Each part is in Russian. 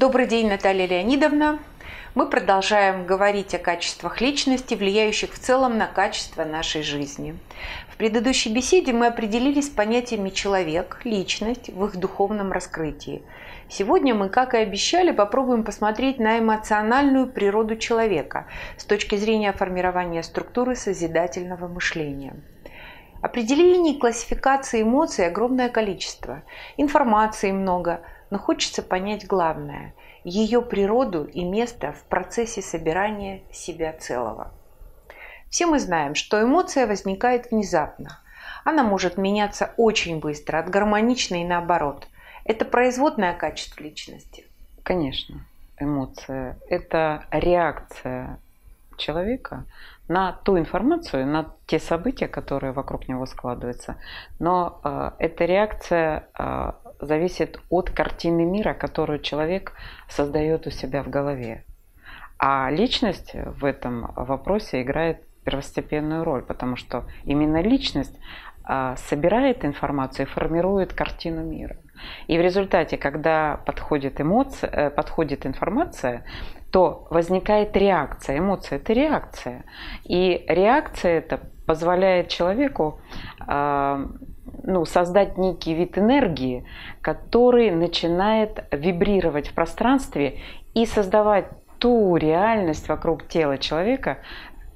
Добрый день, Наталья Леонидовна. Мы продолжаем говорить о качествах личности, влияющих в целом на качество нашей жизни. В предыдущей беседе мы определились с понятиями человек, личность в их духовном раскрытии. Сегодня мы, как и обещали, попробуем посмотреть на эмоциональную природу человека с точки зрения формирования структуры созидательного мышления. Определений и классификации эмоций огромное количество, информации много, но хочется понять главное – ее природу и место в процессе собирания себя целого. Все мы знаем, что эмоция возникает внезапно. Она может меняться очень быстро, от гармоничной наоборот. Это производное качество личности. Конечно, эмоция – это реакция человека на ту информацию, на те события, которые вокруг него складываются. Но э, эта реакция э, зависит от картины мира, которую человек создает у себя в голове. А личность в этом вопросе играет первостепенную роль, потому что именно личность э, собирает информацию и формирует картину мира. И в результате, когда подходит, эмоция, э, подходит информация, то возникает реакция. Эмоция – это реакция. И реакция это позволяет человеку э, ну, создать некий вид энергии, который начинает вибрировать в пространстве и создавать ту реальность вокруг тела человека,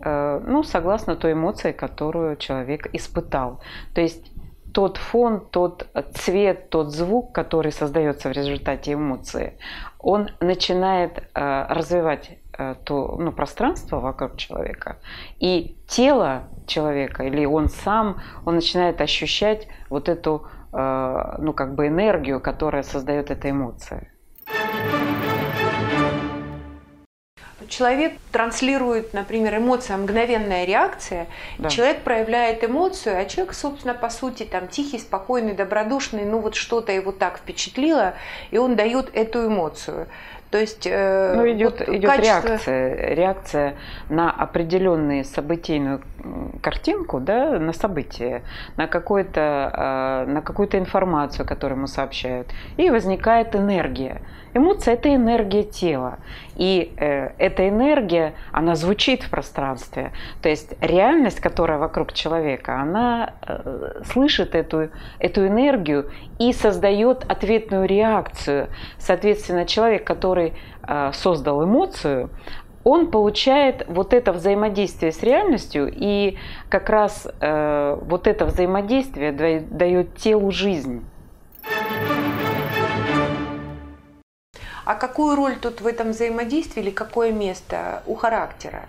э, ну, согласно той эмоции, которую человек испытал. То есть тот фон, тот цвет, тот звук, который создается в результате эмоции, он начинает э, развивать то ну, пространство вокруг человека, и тело человека, или он сам, он начинает ощущать вот эту э, ну, как бы энергию, которая создает эта эмоция. человек транслирует, например, эмоция, мгновенная реакция, да. человек проявляет эмоцию, а человек, собственно, по сути, там тихий, спокойный, добродушный, ну вот что-то его так впечатлило, и он дает эту эмоцию. То есть э, ну, идет, вот идет качество... реакция, реакция на определенную событийную картинку, да, на событие, на, какую-то, э, на какую-то информацию, которую ему сообщают, и возникает энергия. Эмоция – это энергия тела. И э, эта энергия, она звучит в пространстве. То есть реальность, которая вокруг человека, она э, слышит эту, эту энергию и создает ответную реакцию. Соответственно, человек, который э, создал эмоцию, он получает вот это взаимодействие с реальностью, и как раз э, вот это взаимодействие дает телу жизнь. А какую роль тут в этом взаимодействии или какое место у характера?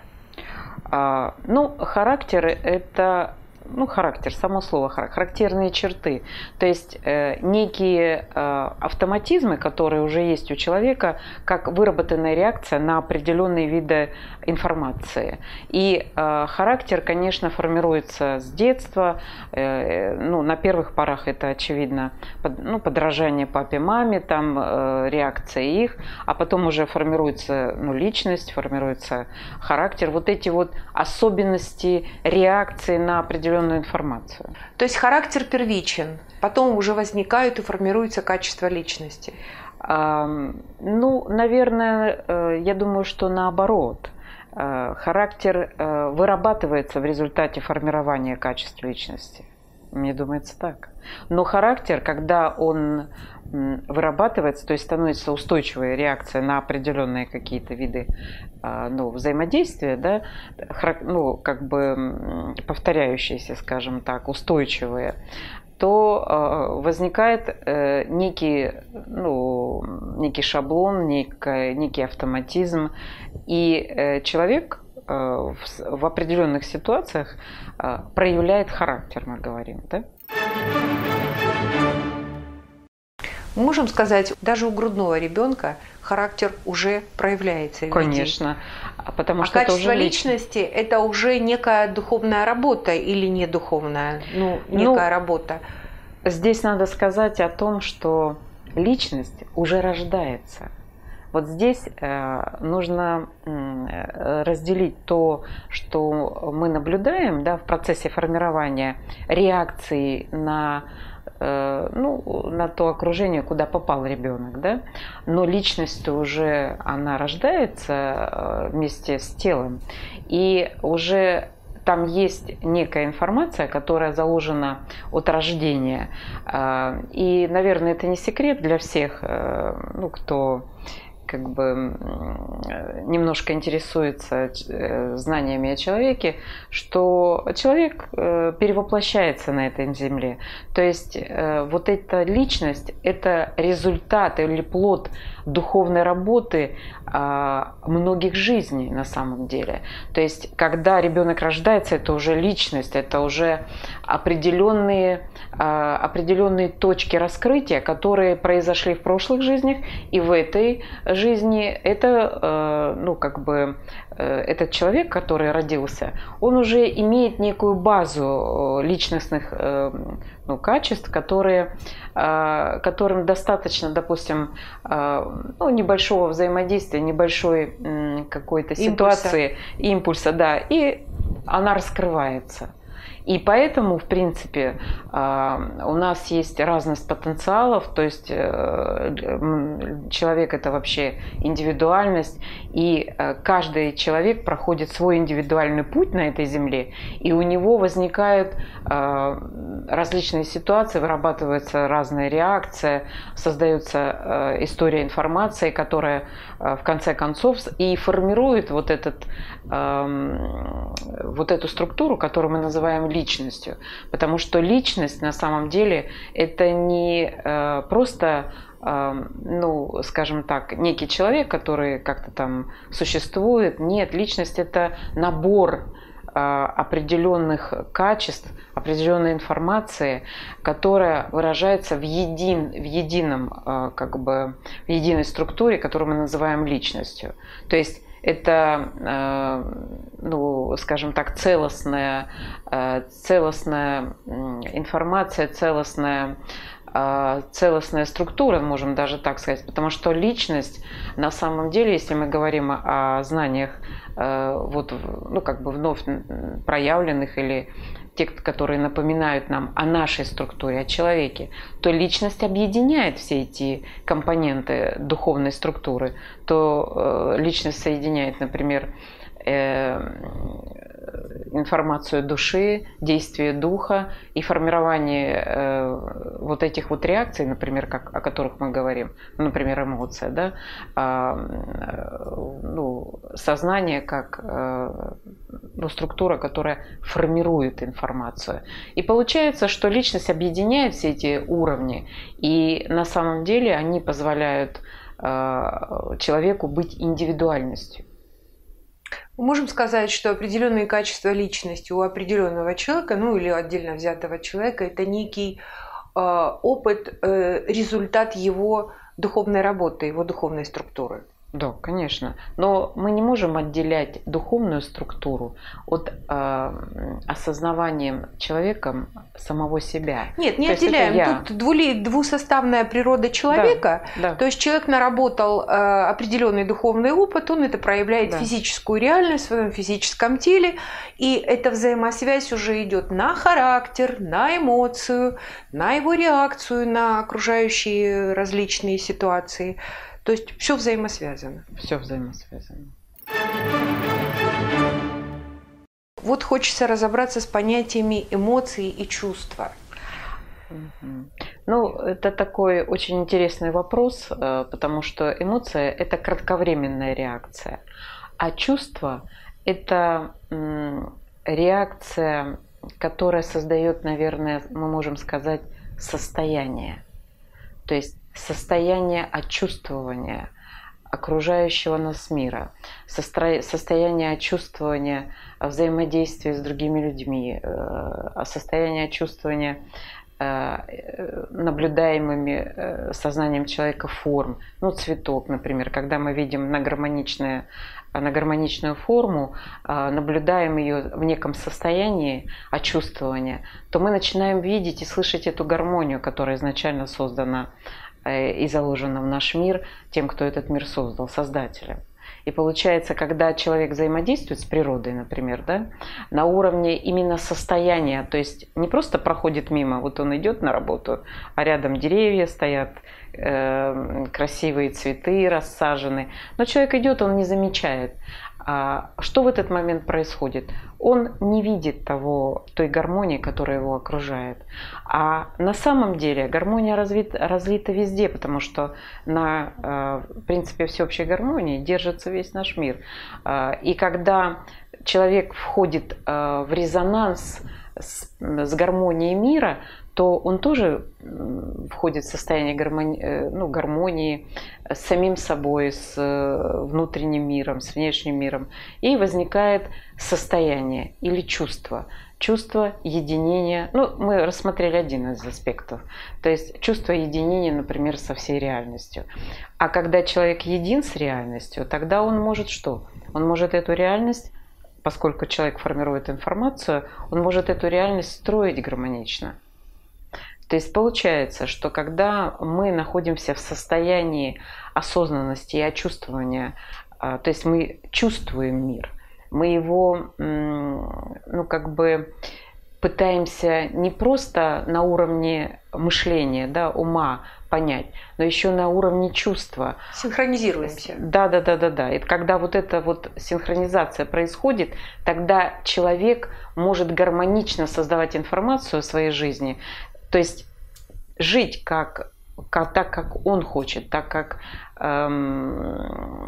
А, ну, характер – это ну, характер, само слово характерные черты. То есть э, некие э, автоматизмы, которые уже есть у человека, как выработанная реакция на определенные виды информации. И э, характер, конечно, формируется с детства. Э, ну, на первых порах это, очевидно, под, ну, подражание папе, маме, там э, реакция их, а потом уже формируется ну, личность, формируется характер. Вот эти вот особенности реакции на определенные определенную информацию. То есть характер первичен, потом уже возникают и формируется качество личности. Ну, наверное, э, я думаю, что наоборот. Э, характер э, вырабатывается в результате формирования качеств личности. Мне думается так. Но характер, когда он вырабатывается, то есть становится устойчивая реакция на определенные какие-то виды а, ну, взаимодействия, да, ну, как бы повторяющиеся, скажем так, устойчивые, то э, возникает э, некий, ну, некий шаблон, некий, некий автоматизм, и э, человек в, в определенных ситуациях э, проявляет характер, мы говорим, да? Можем сказать, даже у грудного ребенка характер уже проявляется. Конечно. А потому а что качество это уже личности – это уже некая духовная работа или не духовная, ну, некая ну, работа. Здесь надо сказать о том, что личность уже рождается. Вот здесь нужно разделить то, что мы наблюдаем да, в процессе формирования реакции на Э, ну, на то окружение, куда попал ребенок, да, но личность уже, она рождается э, вместе с телом, и уже там есть некая информация, которая заложена от рождения. Э, и, наверное, это не секрет для всех, ну, кто как бы немножко интересуется э, знаниями о человеке, что человек э, перевоплощается на этой земле. То есть э, вот эта личность – это результат или плод духовной работы многих жизней на самом деле. То есть когда ребенок рождается, это уже личность, это уже определенные, а, определенные точки раскрытия, которые произошли в прошлых жизнях и в этой жизни это, э, ну, как бы, э, этот человек, который родился, он уже имеет некую базу э, личностных ну, качеств, которые, которым достаточно, допустим, ну, небольшого взаимодействия, небольшой какой-то ситуации, импульса. импульса, да, и она раскрывается. И поэтому, в принципе, а, у нас есть разность потенциалов, то есть э, человек это вообще индивидуальность, и э, каждый человек проходит свой индивидуальный путь на этой земле, и у него возникают э, различные ситуации, вырабатывается разная реакция, создается история информации, которая в конце концов и формирует вот, этот, вот эту структуру, которую мы называем личностью. Потому что личность на самом деле это не э, просто э, ну, скажем так, некий человек, который как-то там существует. Нет, личность это набор э, определенных качеств, определенной информации, которая выражается в, един, в едином, как бы, в единой структуре, которую мы называем личностью. То есть это, э, ну, скажем так, целостная, э, целостная информация, целостная э, целостная структура, можем даже так сказать, потому что личность на самом деле, если мы говорим о знаниях вот, ну, как бы вновь проявленных или те, которые напоминают нам о нашей структуре, о человеке, то личность объединяет все эти компоненты духовной структуры, то э, личность соединяет, например, э, информацию души, действие духа и формирование э, вот этих вот реакций, например, как, о которых мы говорим, например, эмоция, да, э, ну, сознание как э, ну, структура, которая формирует информацию. И получается, что личность объединяет все эти уровни, и на самом деле они позволяют э, человеку быть индивидуальностью. Мы можем сказать, что определенные качества личности у определенного человека, ну или отдельно взятого человека, это некий э, опыт, э, результат его духовной работы, его духовной структуры. Да, конечно. Но мы не можем отделять духовную структуру от э, осознавания человеком самого себя. Нет, не то отделяем. Тут двули, двусоставная природа человека. Да, да. То есть человек наработал э, определенный духовный опыт, он это проявляет да. физическую реальность в своем физическом теле, и эта взаимосвязь уже идет на характер, на эмоцию, на его реакцию на окружающие различные ситуации. То есть все взаимосвязано. Все взаимосвязано. Вот хочется разобраться с понятиями эмоций и чувства. Ну, это такой очень интересный вопрос, э, потому что эмоция – это кратковременная реакция, а чувство – это реакция, которая создает, наверное, мы можем сказать, состояние. То есть состояние очувствования окружающего нас мира, состояние чувствования взаимодействия с другими людьми, э, состояние чувствования э, наблюдаемыми э, сознанием человека форм. Ну, цветок, например, когда мы видим на гармоничное на гармоничную форму, наблюдаем ее в неком состоянии очувствования, то мы начинаем видеть и слышать эту гармонию, которая изначально создана и заложено в наш мир тем, кто этот мир создал, создателем. И получается, когда человек взаимодействует с природой, например, да, на уровне именно состояния, то есть не просто проходит мимо, вот он идет на работу, а рядом деревья стоят, э, красивые цветы рассажены, но человек идет, он не замечает. А что в этот момент происходит? Он не видит того, той гармонии, которая его окружает. А на самом деле гармония развит, разлита везде, потому что на э, принципе всеобщей гармонии держится весь наш мир. А, и когда человек входит э, в резонанс с, с гармонией мира, то он тоже входит в состояние гармонии, э, ну, гармонии с самим собой, с э, внутренним миром, с внешним миром. И возникает состояние или чувство. Чувство единения. Ну, мы рассмотрели один из аспектов. То есть чувство единения, например, со всей реальностью. А когда человек един с реальностью, тогда он может что? Он может эту реальность поскольку человек формирует информацию, он может эту реальность строить гармонично. То есть получается, что когда мы находимся в состоянии осознанности и очувствования, а, то есть мы чувствуем мир, мы его, ну как бы пытаемся не просто на уровне мышления, да, ума понять, но еще на уровне чувства. Синхронизируемся. Да, да, да, да, да. И когда вот эта вот синхронизация происходит, тогда человек может гармонично создавать информацию о своей жизни, то есть жить как, как так, как он хочет, так как эм,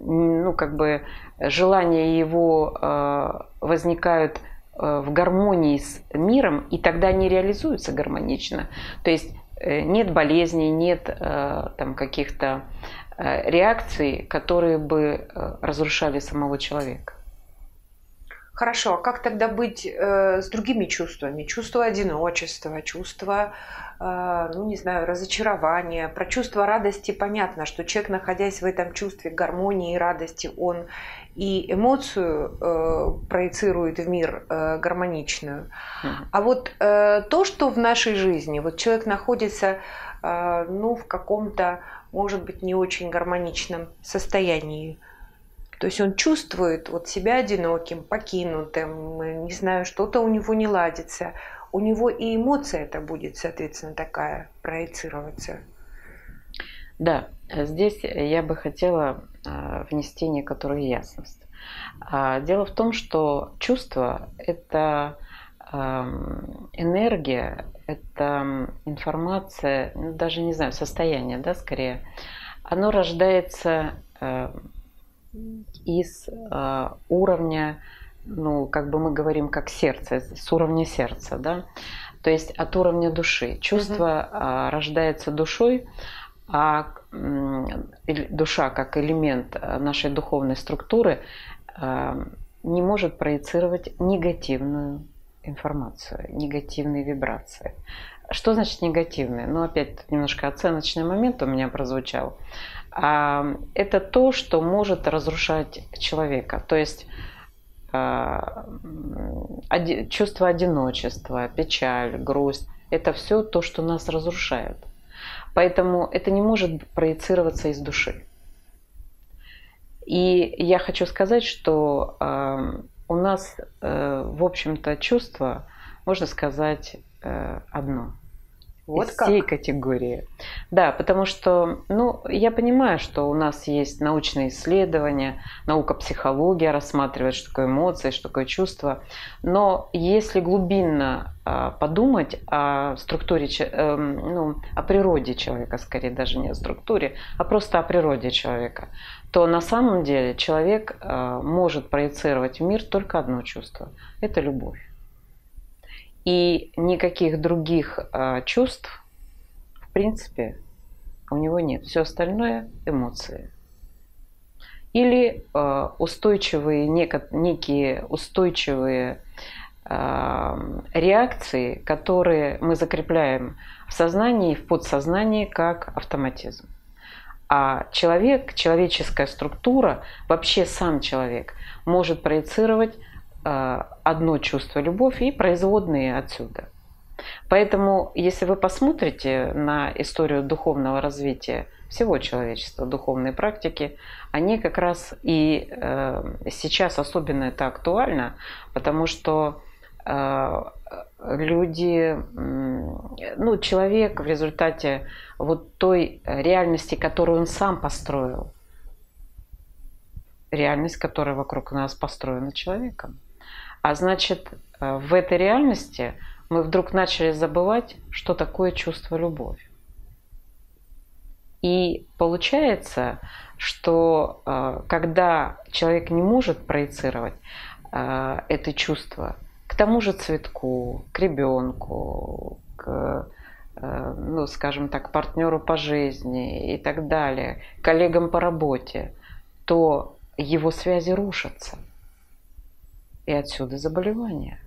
ну, как бы желания его э, возникают э, в гармонии с миром, и тогда они реализуются гармонично. То есть э, нет болезней, нет э, там каких-то э, реакций, которые бы разрушали самого человека. Хорошо, а как тогда быть э, с другими чувствами? Чувство одиночества, чувство, э, ну не знаю, разочарования. Про чувство радости понятно, что человек, находясь в этом чувстве гармонии и радости, он и эмоцию э, проецирует в мир э, гармоничную. А вот э, то, что в нашей жизни, вот человек находится, э, ну, в каком-то, может быть, не очень гармоничном состоянии, то есть он чувствует вот себя одиноким, покинутым, не знаю, что-то у него не ладится. У него и эмоция это будет, соответственно, такая проецироваться. Да, здесь я бы хотела а, внести некоторую ясность. А, дело в том, что чувство – это энергия, это информация, ну, даже не знаю, состояние, да, скорее, оно рождается из э, уровня, ну, как бы мы говорим, как сердце, с уровня сердца, да, то есть от уровня души. Чувство угу. рождается душой, а душа как элемент э, нашей духовной структуры э, не может проецировать негативную информацию, негативные вибрации. Что значит негативные? Ну, опять немножко оценочный момент у меня прозвучал. А, это то, что может разрушать человека. То есть а, чувство одиночества, печаль, грусть – это все то, что нас разрушает. Поэтому это не может проецироваться из души. И я хочу сказать, что а, у нас, э, в общем-то, чувство, можно сказать, э, одно – вот из как? всей категории. Да, потому что, ну, я понимаю, что у нас есть научные исследования, наука психология рассматривает, что такое эмоции, что такое чувство. Но если глубинно э, подумать о структуре, э, ну, о природе человека, скорее даже не о структуре, а просто о природе человека, то на самом деле человек э, может проецировать в мир только одно чувство – это любовь и никаких других э, чувств, в принципе, у него нет. Все остальное эмоции. Или э, устойчивые, некие устойчивые э, реакции, которые мы закрепляем в сознании и в подсознании как автоматизм. А человек, человеческая структура, вообще сам человек может проецировать одно чувство любовь и производные отсюда. Поэтому, если вы посмотрите на историю духовного развития всего человечества, духовные практики, они как раз и э, сейчас особенно это актуально, потому что э, люди, ну, человек в результате вот той реальности, которую он сам построил, реальность, которая вокруг нас построена человеком. А значит, э, в этой реальности мы вдруг начали забывать, что такое чувство любовь. И получается, что э, когда человек не может проецировать э, это чувство к тому же цветку, к ребенку, к, ну, скажем так, партнеру по жизни и так далее, коллегам по работе, то его связи рушатся. И отсюда заболевания.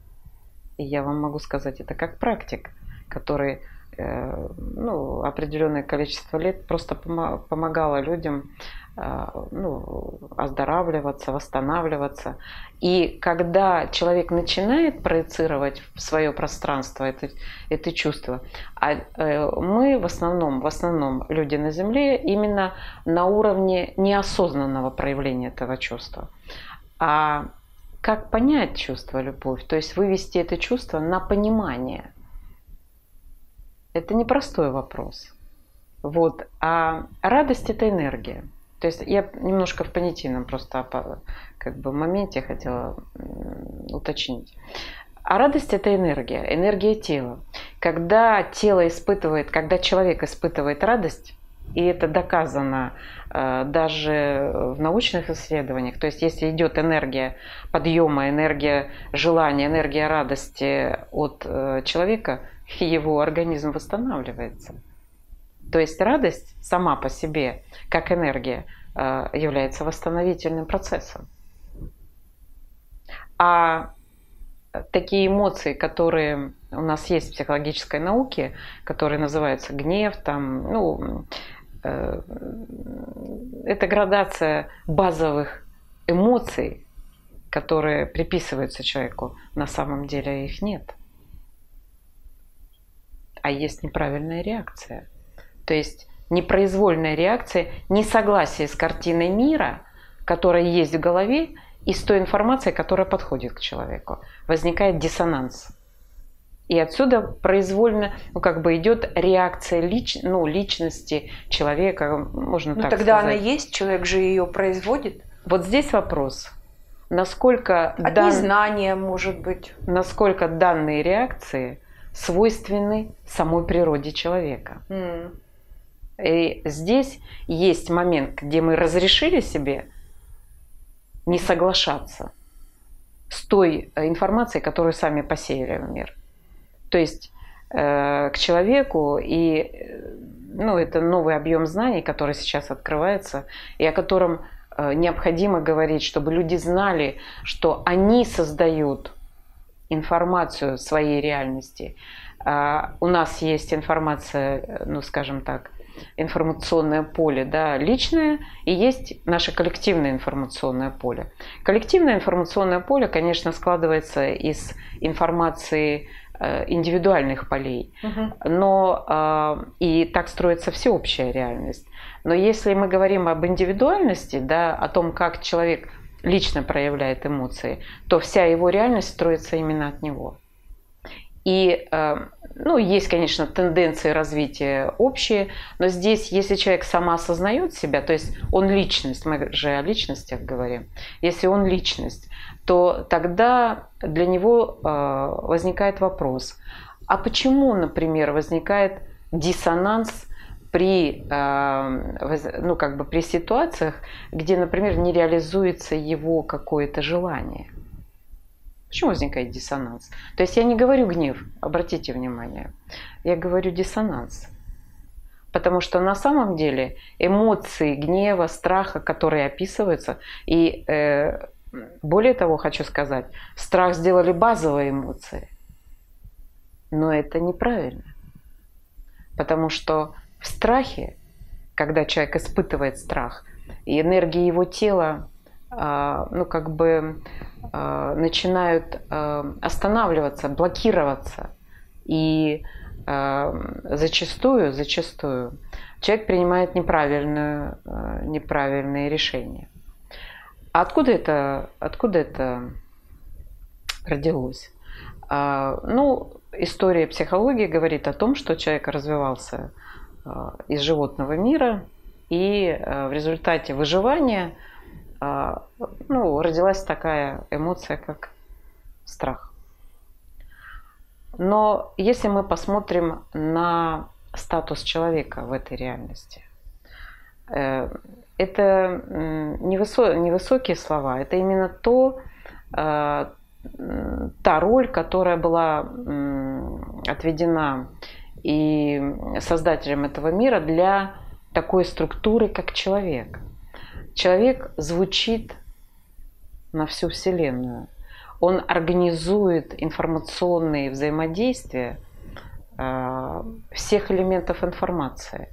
И я вам могу сказать это как практик, который э, ну, определенное количество лет просто помогала людям э, ну, оздоравливаться, восстанавливаться. И когда человек начинает проецировать в свое пространство это, это чувство, а э, мы в основном, в основном люди на Земле именно на уровне неосознанного проявления этого чувства. А как понять чувство любовь, то есть вывести это чувство на понимание. Это непростой вопрос. Вот. А радость – это энергия. То есть я немножко в понятийном просто как бы моменте хотела уточнить. А радость – это энергия, энергия тела. Когда тело испытывает, когда человек испытывает радость, и это доказано даже в научных исследованиях. То есть если идет энергия подъема, энергия желания, энергия радости от э, человека, его организм восстанавливается. То есть радость сама по себе, как энергия, э, является восстановительным процессом. А такие эмоции, которые у нас есть в психологической науке, которые называются гнев, там, ну, Э, это градация базовых эмоций, которые приписываются человеку, на самом деле их нет. А есть неправильная реакция. То есть непроизвольная реакция, несогласие с картиной мира, которая есть в голове, и с той информацией, которая подходит к человеку. Возникает диссонанс. И отсюда произвольно, ну, как бы идет реакция лич, ну, личности человека, можно ну, так тогда сказать. она есть, человек же ее производит. Вот здесь вопрос. Насколько От дан... незнания, может быть. Насколько данные реакции свойственны самой природе человека. Mm. И здесь есть момент, где мы разрешили себе не соглашаться с той информацией, которую сами посеяли в мир. То есть э, к человеку, и ну, это новый объем знаний, который сейчас открывается, и о котором э, необходимо говорить, чтобы люди знали, что они создают информацию своей реальности. Э, у нас есть информация, ну, скажем так, информационное поле, да, личное, и есть наше коллективное информационное поле. Коллективное информационное поле, конечно, складывается из информации Э, индивидуальных полей. Угу. Но э, и так строится всеобщая реальность. Но если мы говорим об индивидуальности, да, о том, как человек лично проявляет эмоции, то вся его реальность строится именно от него. И, э, ну, есть, конечно, тенденции развития общие, но здесь, если человек сама осознает себя, то есть он личность, мы же о личностях говорим, если он личность, то тогда для него э, возникает вопрос, а почему, например, возникает диссонанс при, э, ну, как бы при ситуациях, где, например, не реализуется его какое-то желание? Почему возникает диссонанс? То есть я не говорю гнев, обратите внимание, я говорю диссонанс. Потому что на самом деле эмоции гнева, страха, которые описываются, и э, более того, хочу сказать, страх сделали базовой эмоцией. Но это неправильно. Потому что в страхе, когда человек испытывает страх, и энергии его тела ну, как бы а, начинают а, останавливаться, блокироваться. И зачастую, зачастую человек принимает неправильное, э, неправильные решения. А откуда это, откуда это родилось? А, ну, история психологии говорит о том, что человек развивался а, из животного мира, и а, в результате выживания ну, родилась такая эмоция, как страх. Но если мы посмотрим на статус человека в этой реальности, э, это невысокие слова, это именно то, та роль, которая была отведена и создателем этого мира для такой структуры, как человек. Человек звучит на всю Вселенную. Он организует информационные взаимодействия э, всех элементов информации.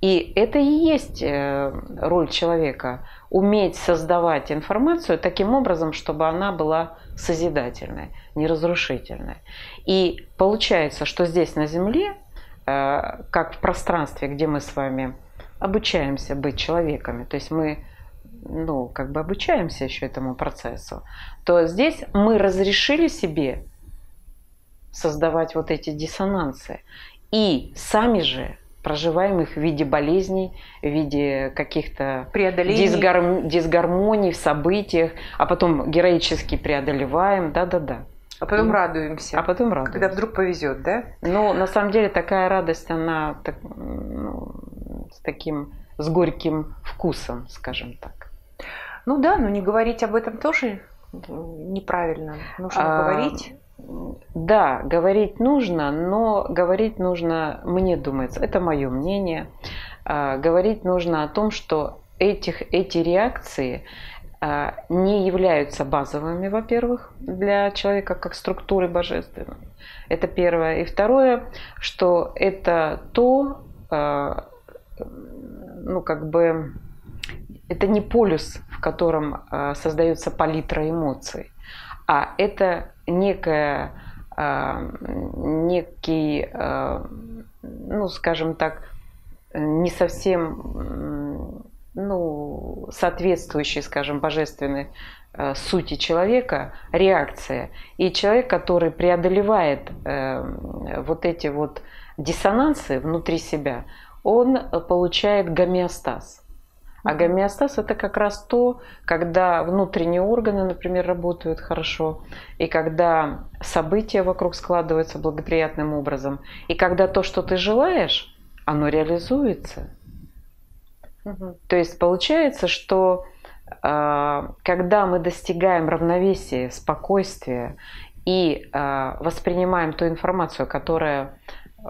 И это и есть э, роль человека – уметь создавать информацию таким образом, чтобы она была созидательной, не разрушительной. И получается, что здесь на Земле, э, как в пространстве, где мы с вами обучаемся быть человеками, то есть мы ну, как бы обучаемся еще этому процессу, то здесь мы разрешили себе создавать вот эти диссонансы. И сами же проживаем их в виде болезней, в виде каких-то дисгарм... дисгармоний в событиях, а потом героически преодолеваем, да-да-да. А потом и... радуемся. А потом радуемся. Когда вдруг повезет, да? Ну, на самом деле такая радость, она так, ну, с таким, с горьким вкусом, скажем так. Ну да, но не говорить об этом тоже неправильно. Нужно а, говорить. Да, говорить нужно, но говорить нужно, мне думается, это мое мнение, а, говорить нужно о том, что этих, эти реакции а, не являются базовыми, во-первых, для человека как структуры божественной. Это первое. И второе, что это то, а, ну как бы, это не полюс, котором создается палитра эмоций, а это некая, э, некий, э, ну, скажем так, не совсем ну, соответствующий, скажем, божественной э, сути человека, реакция. И человек, который преодолевает э, вот эти вот диссонансы внутри себя, он получает гомеостаз. А гомеостаз это как раз то, когда внутренние органы, например, работают хорошо, и когда события вокруг складываются благоприятным образом, и когда то, что ты желаешь, оно реализуется. Угу. То есть получается, что э, когда мы достигаем равновесия, спокойствия и э, воспринимаем ту информацию, которая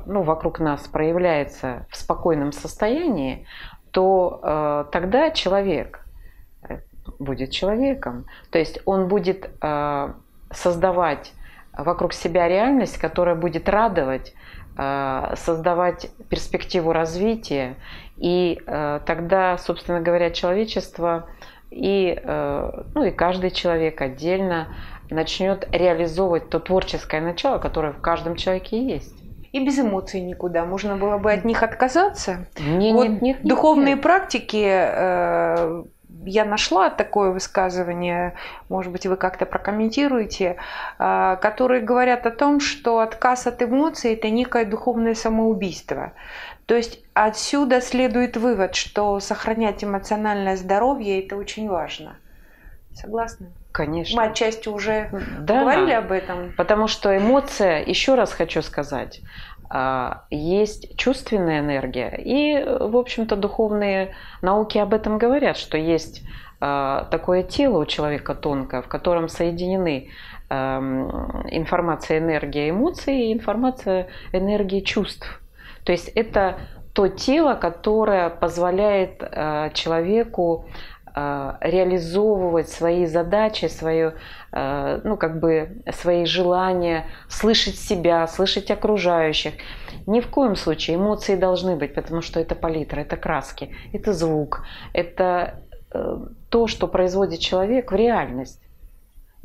ну, вокруг нас проявляется в спокойном состоянии, то э, тогда человек э, будет человеком. То есть он будет э, создавать вокруг себя реальность, которая будет радовать, создавать перспективу развития. И тогда, собственно говоря, человечество и, ну, и каждый человек отдельно начнет реализовывать то творческое начало, которое в каждом человеке есть и без эмоций никуда. Можно было бы от них отказаться. Не, вот нет, нет, духовные нет. практики э, я нашла такое высказывание, может быть, вы как-то прокомментируете, э, которые говорят о том, что отказ от эмоций – это некое духовное самоубийство. То есть отсюда следует вывод, что сохранять эмоциональное здоровье – это очень важно. Согласны? Конечно. Мы отчасти уже да, говорили об этом. Потому что эмоция, еще раз хочу сказать, а, есть чувственная энергия. И, в общем-то, духовные науки об этом говорят, что есть а, такое тело у человека тонкое, в котором соединены информация, энергия эмоций и информация, энергия чувств. То есть это то тело, которое позволяет а, человеку Э, реализовывать свои задачи, свое, э, ну, как бы свои желания, слышать себя, слышать окружающих. Ни в коем случае эмоции должны быть, потому что это палитра, это краски, это звук, это э, то, что производит человек в реальность.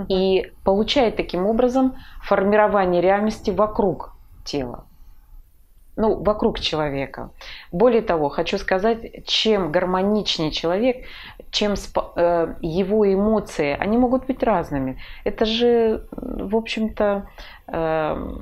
И получает таким образом формирование реальности вокруг тела ну, вокруг человека. Более того, хочу сказать, чем гармоничнее человек, чем э, его эмоции, они могут быть разными. Это же, в общем-то, э,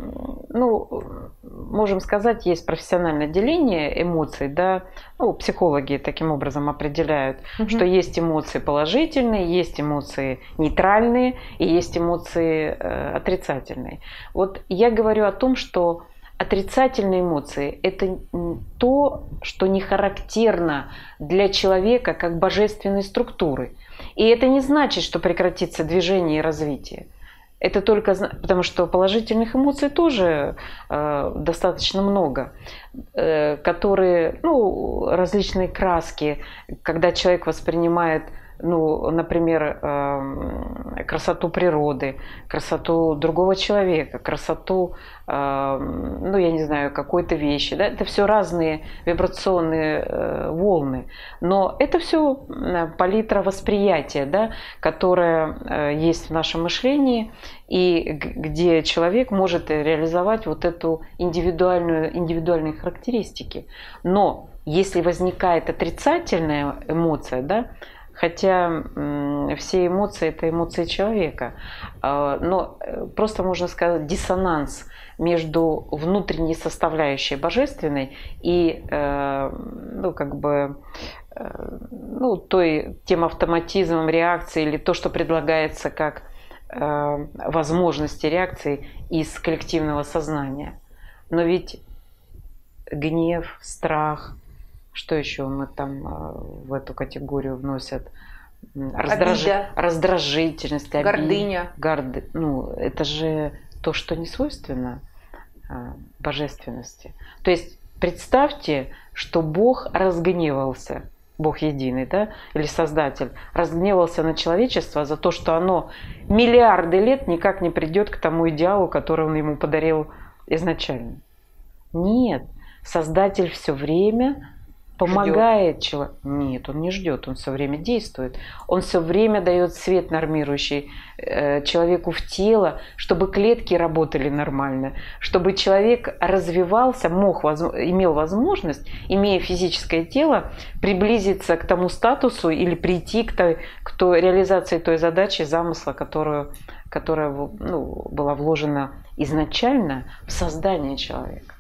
ну, можем сказать, есть профессиональное деление эмоций, да, ну, психологи таким образом определяют, угу. что есть эмоции положительные, есть эмоции нейтральные и есть эмоции э, отрицательные. Вот я говорю о том, что Отрицательные эмоции – это то, что не характерно для человека как божественной структуры. И это не значит, что прекратится движение и развитие. Это только потому, что положительных эмоций тоже э, достаточно много, э, которые, ну, различные краски, когда человек воспринимает ну, например, эм, красоту природы, красоту другого человека, красоту, эм, ну, я не знаю, какой-то вещи. Да? Это все разные вибрационные э, волны. Но это все палитра восприятия, да, которая э, есть в нашем мышлении, и где человек может реализовать вот эту индивидуальную, индивидуальные характеристики. Но если возникает отрицательная эмоция, да, Хотя все эмоции – это эмоции человека. А, но э, просто можно сказать диссонанс между внутренней составляющей божественной и э, ну, как бы, э, ну, той, тем автоматизмом реакции или то, что предлагается как возможности реакции из коллективного сознания. Но ведь гнев, страх, что еще мы там а, в эту категорию вносят? Раздраж... Раздражительность, обид... гордыня. Горды... Ну, это же то, что не свойственно а, божественности. То есть представьте, что Бог разгневался, Бог единый, да, или Создатель, разгневался на человечество за то, что оно миллиарды лет никак не придет к тому идеалу, который он ему подарил изначально. Нет, Создатель все время помогает человеку. Нет, он не ждет, он все время действует. Он все время дает свет нормирующий э, человеку в тело, чтобы клетки работали нормально, чтобы человек развивался, мог, имел возможность, имея физическое тело, приблизиться к тому статусу или прийти к той, к той реализации той задачи, замысла, которую, которая ну, была вложена изначально в создание человека.